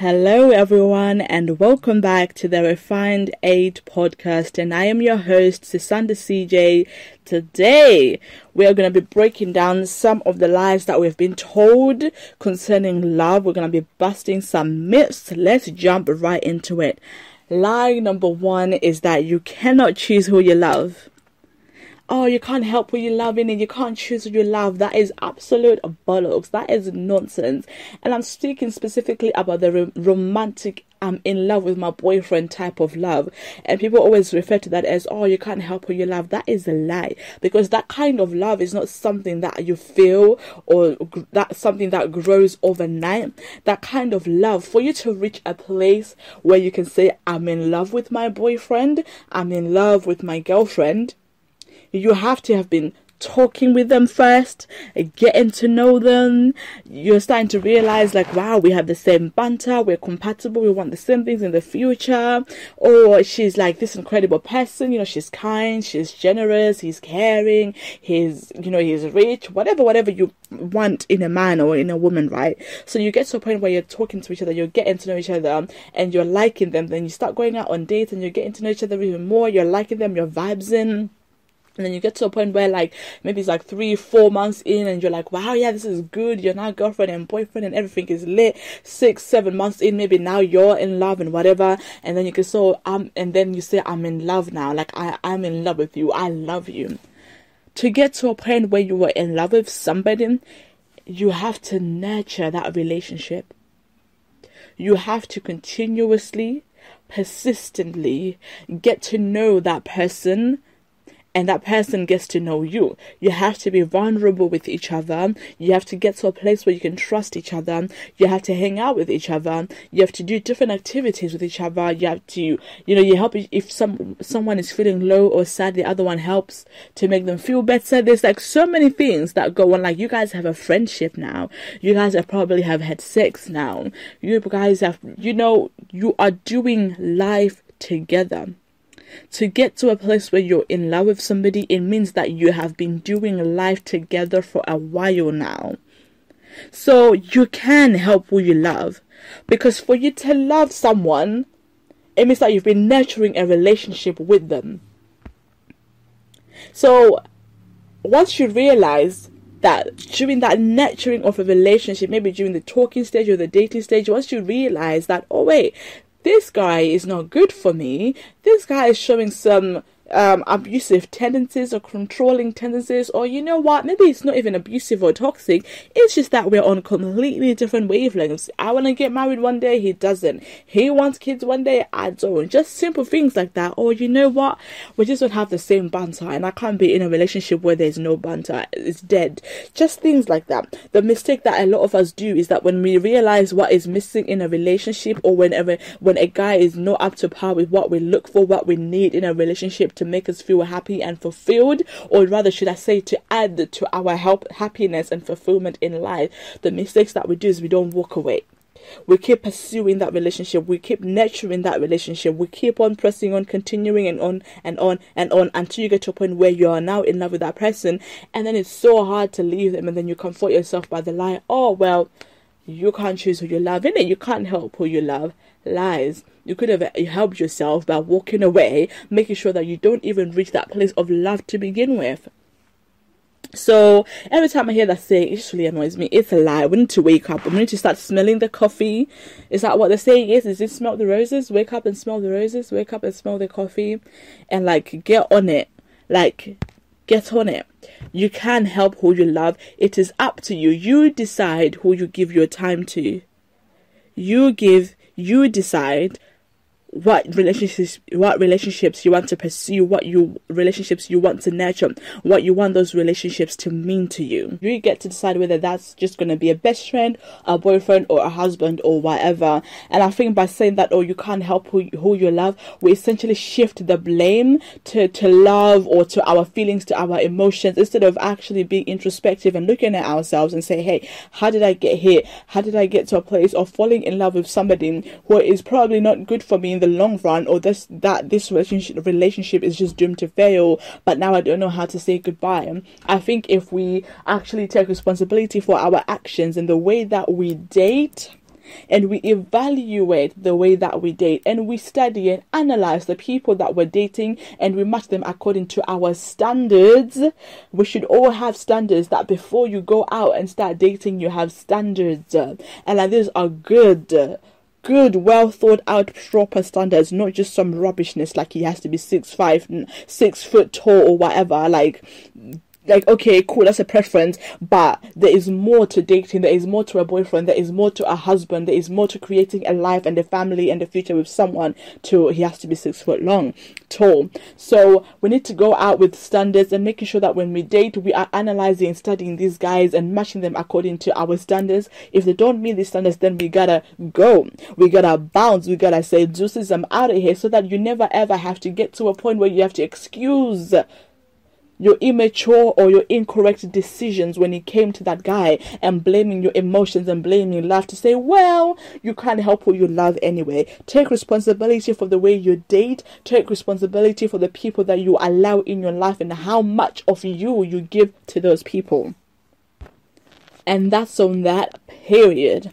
Hello, everyone, and welcome back to the Refined Eight podcast. And I am your host, Sisanda CJ. Today, we are going to be breaking down some of the lies that we've been told concerning love. We're going to be busting some myths. Let's jump right into it. Lie number one is that you cannot choose who you love oh, you can't help who you love and you can't choose who you love. That is absolute bollocks. That is nonsense. And I'm speaking specifically about the romantic I'm in love with my boyfriend type of love. And people always refer to that as, oh, you can't help who you love. That is a lie. Because that kind of love is not something that you feel or that's something that grows overnight. That kind of love, for you to reach a place where you can say, I'm in love with my boyfriend, I'm in love with my girlfriend you have to have been talking with them first, getting to know them. You're starting to realize, like, wow, we have the same banter, we're compatible, we want the same things in the future. Or she's like this incredible person, you know, she's kind, she's generous, he's caring, he's, you know, he's rich, whatever, whatever you want in a man or in a woman, right? So you get to a point where you're talking to each other, you're getting to know each other, and you're liking them. Then you start going out on dates and you're getting to know each other even more, you're liking them, you're vibes in and then you get to a point where like maybe it's like three four months in and you're like wow yeah this is good. You're now girlfriend and boyfriend and everything is lit. Six seven months in maybe now you're in love and whatever. And then you can so um and then you say i'm in love now. Like i i'm in love with you. I love you. To get to a point where you were in love with somebody you have to nurture that relationship. You have to continuously persistently get to know that person and that person gets to know you. You have to be vulnerable with each other. You have to get to a place where you can trust each other. You have to hang out with each other. You have to do different activities with each other. You have to, you know, you help if some someone is feeling low or sad, the other one helps to make them feel better. There's like so many things that go on. Like you guys have a friendship now. You guys have probably have had sex now. You guys have, you know, you are doing life together to get to a place where you're in love with somebody, it means that you have been doing life together for a while now. So you can help who you love. Because for you to love someone, it means that you've been nurturing a relationship with them. So once you realize that during that nurturing of a relationship, maybe during the talking stage or the dating stage, once you realize that, oh wait, this guy is not good for me. This guy is showing some um, abusive tendencies or controlling tendencies, or you know what, maybe it's not even abusive or toxic, it's just that we're on completely different wavelengths. I want to get married one day, he doesn't. He wants kids one day, I don't. Just simple things like that, or you know what, we just don't have the same banter, and I can't be in a relationship where there's no banter, it's dead. Just things like that. The mistake that a lot of us do is that when we realize what is missing in a relationship, or whenever when a guy is not up to par with what we look for, what we need in a relationship, to make us feel happy and fulfilled, or rather, should I say, to add to our help, happiness and fulfillment in life. The mistakes that we do is we don't walk away. We keep pursuing that relationship. We keep nurturing that relationship. We keep on pressing on, continuing and on and on and on until you get to a point where you are now in love with that person. And then it's so hard to leave them. And then you comfort yourself by the lie, oh, well, you can't choose who you love. In it, you can't help who you love. Lies. You could have helped yourself by walking away, making sure that you don't even reach that place of love to begin with. So every time I hear that saying, it just really annoys me. It's a lie. We need to wake up. We need to start smelling the coffee. Is that what the saying is? Is it smell the roses? Wake up and smell the roses. Wake up and smell the coffee, and like get on it. Like get on it. You can help who you love. It is up to you. You decide who you give your time to. You give. You decide what relationships what relationships you want to pursue what you relationships you want to nurture what you want those relationships to mean to you. You get to decide whether that's just going to be a best friend a boyfriend or a husband or whatever. And i think by saying that oh you can't help who, who you love we essentially shift the blame to to love or to our feelings to our emotions instead of actually being introspective and looking at ourselves and say hey how did i get here? How did i get to a place of falling in love with somebody who is probably not good for me in the the long run or this that this relationship relationship is just doomed to fail but now I don't know how to say goodbye I think if we actually take responsibility for our actions and the way that we date and we evaluate the way that we date and we study and analyze the people that we're dating and we match them according to our standards. We should all have standards that before you go out and start dating, you have standards, and like these are good good, well thought out, proper standards, not just some rubbishness like he has to be six five, six foot tall or whatever. Like like okay cool that's a preference but there is more to dating there is more to a boyfriend there is more to a husband there is more to creating a life and a family and a future with someone to he has to be six foot long tall. So we need to go out with standards and making sure that when we date we are analyzing and studying these guys and matching them according to our standards. If they don't meet these standards then we gotta go. We gotta bounce. We gotta say deuces i'm out of here so that you never ever have to get to a point where you have to excuse your immature or your incorrect decisions when it came to that guy and blaming your emotions and blaming love to say, well, you can't help who you love anyway. Take responsibility for the way you date, take responsibility for the people that you allow in your life and how much of you you give to those people. And that's on that period.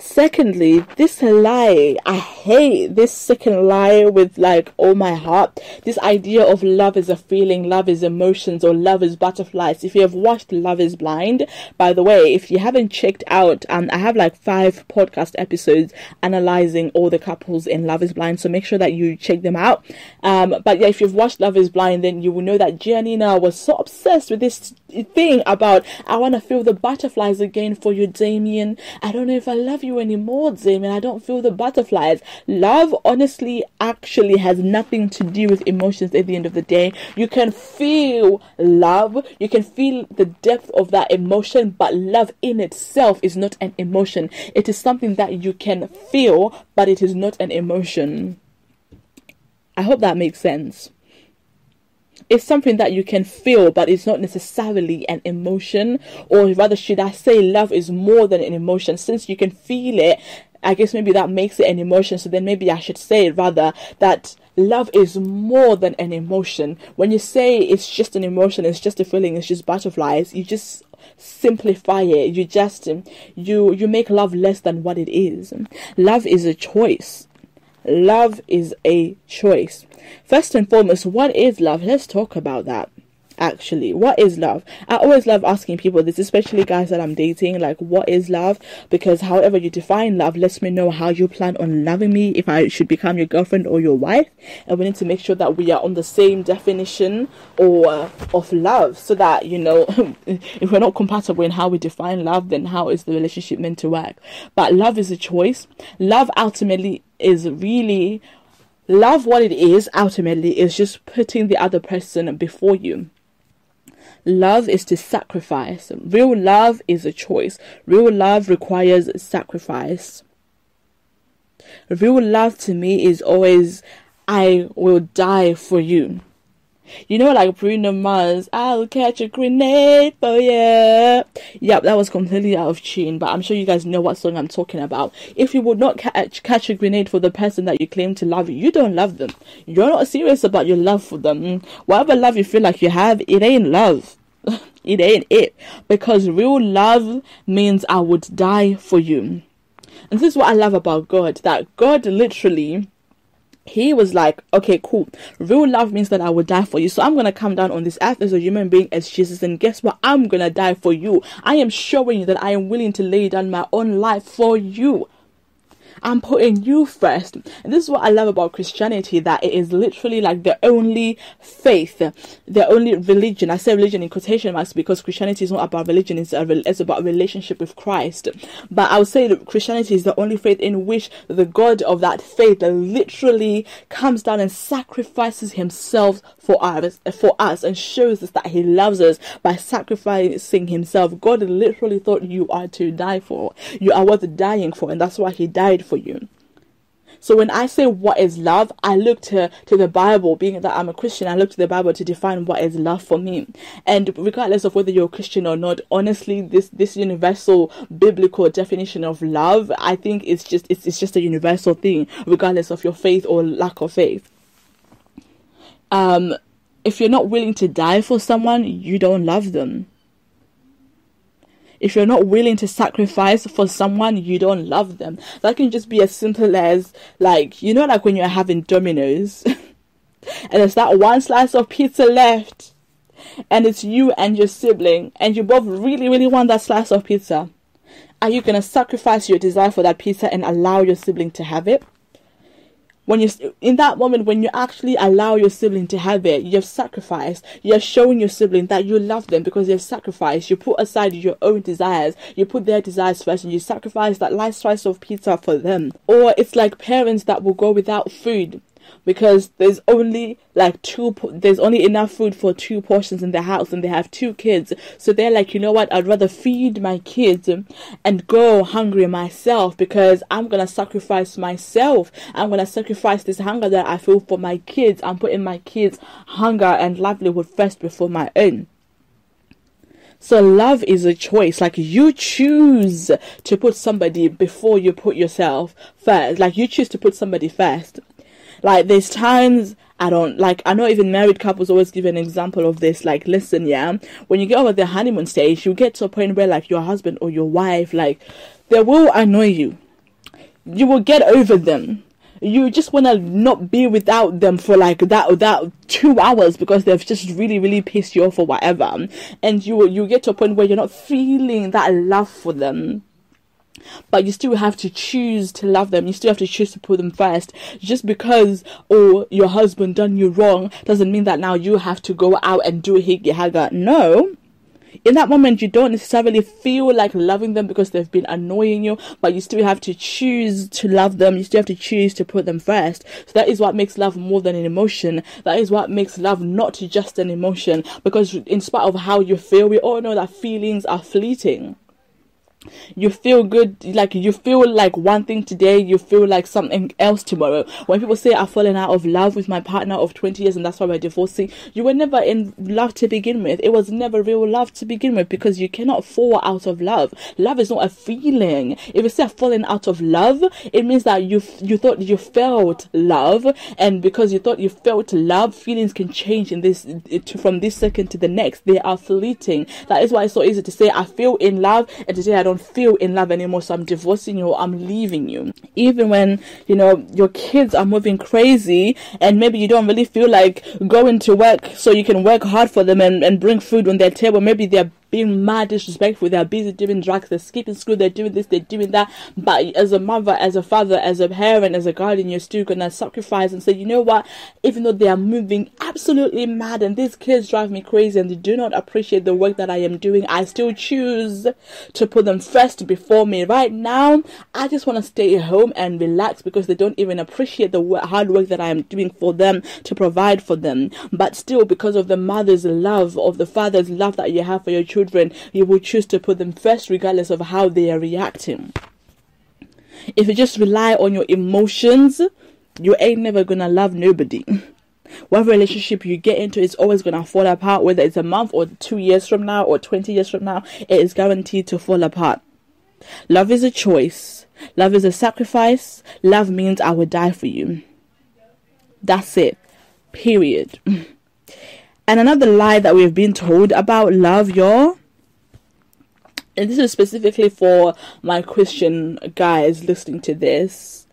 Secondly, this lie, I hate this second lie with like all my heart. This idea of love is a feeling, love is emotions, or love is butterflies. If you have watched Love is Blind, by the way, if you haven't checked out, um, I have like five podcast episodes analyzing all the couples in Love is Blind, so make sure that you check them out. Um, but yeah, if you've watched Love is Blind, then you will know that Giannina was so obsessed with this thing about I want to feel the butterflies again for you, Damian. I don't know if I love you you anymore, Damian. I don't feel the butterflies. Love, honestly, actually has nothing to do with emotions at the end of the day. You can feel love, you can feel the depth of that emotion, but love in itself is not an emotion. It is something that you can feel, but it is not an emotion. I hope that makes sense it's something that you can feel, but it's not necessarily an emotion, or rather, should I say, love is more than an emotion. Since you can feel it, I guess maybe that makes it an emotion. So then maybe I should say rather that love is more than an emotion. When you say it's just an emotion, it's just a feeling, it's just butterflies, you just simplify it. You just you you make love less than what it is. Love is a choice. Love is a choice. First and foremost, what is love? Let's talk about that actually. What is love? I always love asking people this especially guys that i'm dating like what is love? Because however you define love lets me know how you plan on loving me if i should become your girlfriend or your wife. And we need to make sure that we are on the same definition or uh, of love so that you know if we're not compatible in how we define love then how is the relationship meant to work? But love is a choice. Love ultimately is really love what it is ultimately is just putting the other person before you. Love is to sacrifice. Real love is a choice. Real love requires sacrifice. Real love to me is always i will die for you you know, like Bruno Mars, I'll catch a grenade for you. Yep, that was completely out of tune, but I'm sure you guys know what song I'm talking about. If you would not catch, uh, catch a grenade for the person that you claim to love, you don't love them. You're not serious about your love for them. Whatever love you feel like you have, it ain't love. it ain't it. Because real love means I would die for you. And this is what I love about God that God literally he was like, okay, cool. Real love means that I will die for you. So I'm going to come down on this earth as a human being as Jesus. And guess what? I'm going to die for you. I am showing you that I am willing to lay down my own life for you. I'm putting you first. And this is what I love about Christianity that it is literally like the only faith, the only religion. I say religion in quotation marks because Christianity is not about religion, it's, a, it's about relationship with Christ. But I would say that Christianity is the only faith in which the God of that faith literally comes down and sacrifices himself for us, for us and shows us that he loves us by sacrificing himself. God literally thought you are to die for. You are worth dying for, and that's why he died for you. So when I say what is love, I look to, to the Bible, being that I'm a Christian, I look to the Bible to define what is love for me. And regardless of whether you're a Christian or not, honestly, this, this universal biblical definition of love, I think it's just, it's, it's just a universal thing, regardless of your faith or lack of faith. Um, if you're not willing to die for someone, you don't love them if you're not willing to sacrifice for someone, you don't love them. That can just be as simple as, like, you know, like when you're having Domino's and there's that one slice of pizza left, and it's you and your sibling, and you both really, really want that slice of pizza. Are you gonna sacrifice your desire for that pizza and allow your sibling to have it? When you in that moment when you actually allow your sibling to have it you've sacrificed you're showing your sibling that you love them because you've sacrificed. You put aside your own desires. You put their desires first and you sacrifice that last slice of pizza for them. Or it's like parents that will go without food because there's only like two there's only enough food for two portions in the house and they have two kids so they're like you know what i'd rather feed my kids and go hungry myself because i'm gonna sacrifice myself i'm gonna sacrifice this hunger that i feel for my kids i'm putting my kids hunger and livelihood first before my own so love is a choice. Like you choose to put somebody before you put yourself first. Like you choose to put somebody first. Like there's times I don't like I know even married couples always give an example of this. Like, listen, yeah, when you get over the honeymoon stage, you get to a point where like your husband or your wife, like, they will annoy you. You will get over them. You just wanna not be without them for like that that two hours because they've just really, really pissed you off or whatever. And you you get to a point where you're not feeling that love for them but you still have to choose to love them. You still have to choose to put them first. Just because, oh, your husband done you wrong doesn't mean that now you have to go out and do higgy haga. No. In that moment, you don't necessarily feel like loving them because they've been annoying you, but you still have to choose to love them. You still have to choose to put them first. So that is what makes love more than an emotion. That is what makes love not just an emotion. Because in spite of how you feel, we all know that feelings are fleeting you feel good like you feel like one thing today you feel like something else tomorrow. When people say i've fallen out of love with my partner of 20 years and that's why we're divorcing you were never in love to begin with. It was never real love to begin with because you cannot fall out of love. Love is not a feeling. If you say i've fallen out of love it means that you you thought you felt love. And because you thought you felt love feelings can change in this from this second to the next. They are fleeting. That is why it's so easy to say i feel in love and to say i don't feel in love anymore, so I'm divorcing you or I'm leaving you. Even when, you know, your kids are moving crazy and maybe you don't really feel like going to work so you can work hard for them and, and bring food on their table. Maybe they're being mad disrespectful. They're busy doing drugs. They're skipping school. They're doing this. They're doing that. But as a mother, as a father, as a parent, as a guardian, you're still gonna sacrifice and say, you know what? Even though they are moving absolutely mad and these kids drive me crazy and they do not appreciate the work that I am doing, I still choose to put them first before me. Right now, I just want to stay home and relax because they don't even appreciate the hard work that I am doing for them to provide for them. But still, because of the mother's love, of the father's love that you have for your children children, you will choose to put them first regardless of how they are reacting. If you just rely on your emotions, you ain't never gonna love nobody. Whatever relationship you get into is always gonna fall apart, whether it's a month or two years from now or 20 years from now, it is guaranteed to fall apart. Love is a choice, love is a sacrifice, love means I will die for you. That's it. Period. And another lie that we've been told about love, y'all. And this is specifically for my Christian guys listening to this.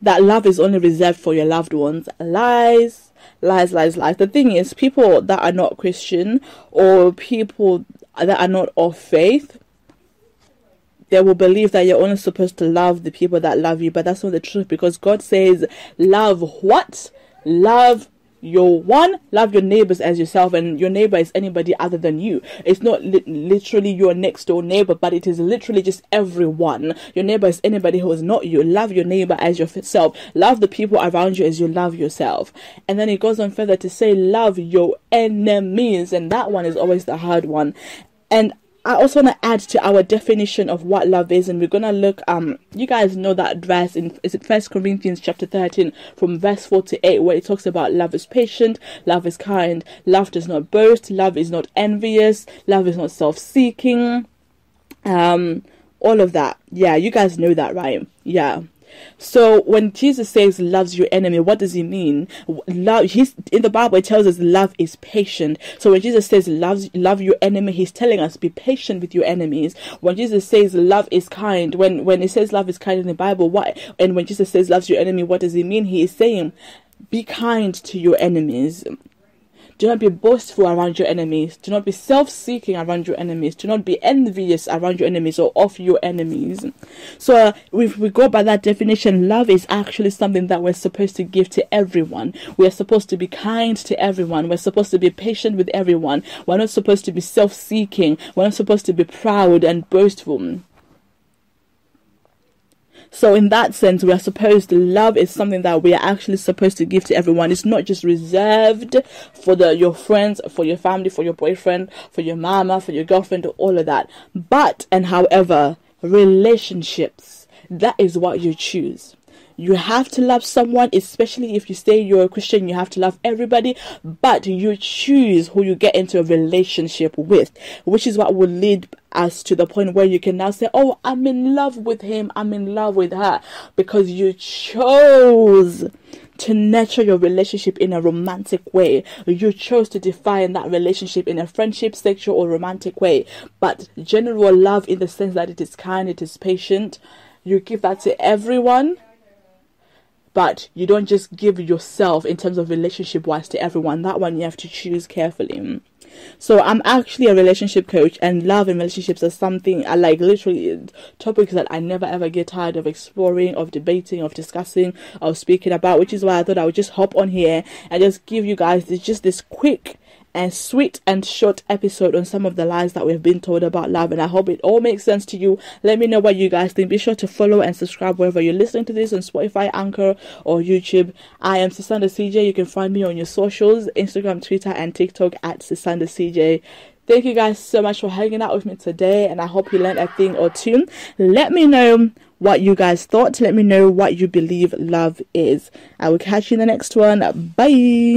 That love is only reserved for your loved ones. Lies, lies, lies, lies. The thing is, people that are not Christian or people that are not of faith, they will believe that you're only supposed to love the people that love you, but that's not the truth because God says, Love what? Love your one love your neighbors as yourself and your neighbor is anybody other than you. It's not li- literally your next door neighbor but it is literally just everyone. Your neighbor is anybody who is not you. Love your neighbor as yourself. Love the people around you as you love yourself. And then it goes on further to say love your enemies and that one is always the hard one. And I also want to add to our definition of what love is, and we're gonna look. Um, you guys know that verse in is it First Corinthians chapter thirteen, from verse four to eight, where it talks about love is patient, love is kind, love does not boast, love is not envious, love is not self-seeking. Um, all of that. Yeah, you guys know that, right? Yeah. So when Jesus says loves your enemy, what does he mean? Love he's in the Bible it tells us love is patient. So when Jesus says loves love your enemy, he's telling us be patient with your enemies. When Jesus says love is kind, when when it says love is kind in the Bible, what and when Jesus says loves your enemy, what does he mean? He is saying be kind to your enemies. Do not be boastful around your enemies. Do not be self seeking around your enemies. Do not be envious around your enemies or of your enemies. So, uh, if we go by that definition, love is actually something that we're supposed to give to everyone. We're supposed to be kind to everyone. We're supposed to be patient with everyone. We're not supposed to be self seeking. We're not supposed to be proud and boastful. So in that sense, we are supposed to love is something that we are actually supposed to give to everyone. It's not just reserved for the your friends, for your family, for your boyfriend, for your mama, for your girlfriend, all of that. But and however, relationships, that is what you choose. You have to love someone, especially if you say you're a Christian, you have to love everybody, but you choose who you get into a relationship with, which is what will lead us to the point where you can now say, Oh, I'm in love with him, I'm in love with her, because you chose to nurture your relationship in a romantic way. You chose to define that relationship in a friendship, sexual, or romantic way. But general love, in the sense that it is kind, it is patient, you give that to everyone but you don't just give yourself in terms of relationship wise to everyone. That one you have to choose carefully. So I'm actually a relationship coach, and love and relationships are something I like. Literally, topics that I never ever get tired of exploring, of debating, of discussing, of speaking about. Which is why I thought I would just hop on here and just give you guys this, just this quick and sweet and short episode on some of the lies that we've been told about love. And I hope it all makes sense to you. Let me know what you guys think. Be sure to follow and subscribe wherever you're listening to this on Spotify, Anchor, or YouTube. I am Sisanda CJ. You can find me on your socials Instagram, Twitter, and TikTok at Sisanda CJ. Thank you guys so much for hanging out with me today, and I hope you learned a thing or two. Let me know what you guys thought. Let me know what you believe love is. I will catch you in the next one. Bye.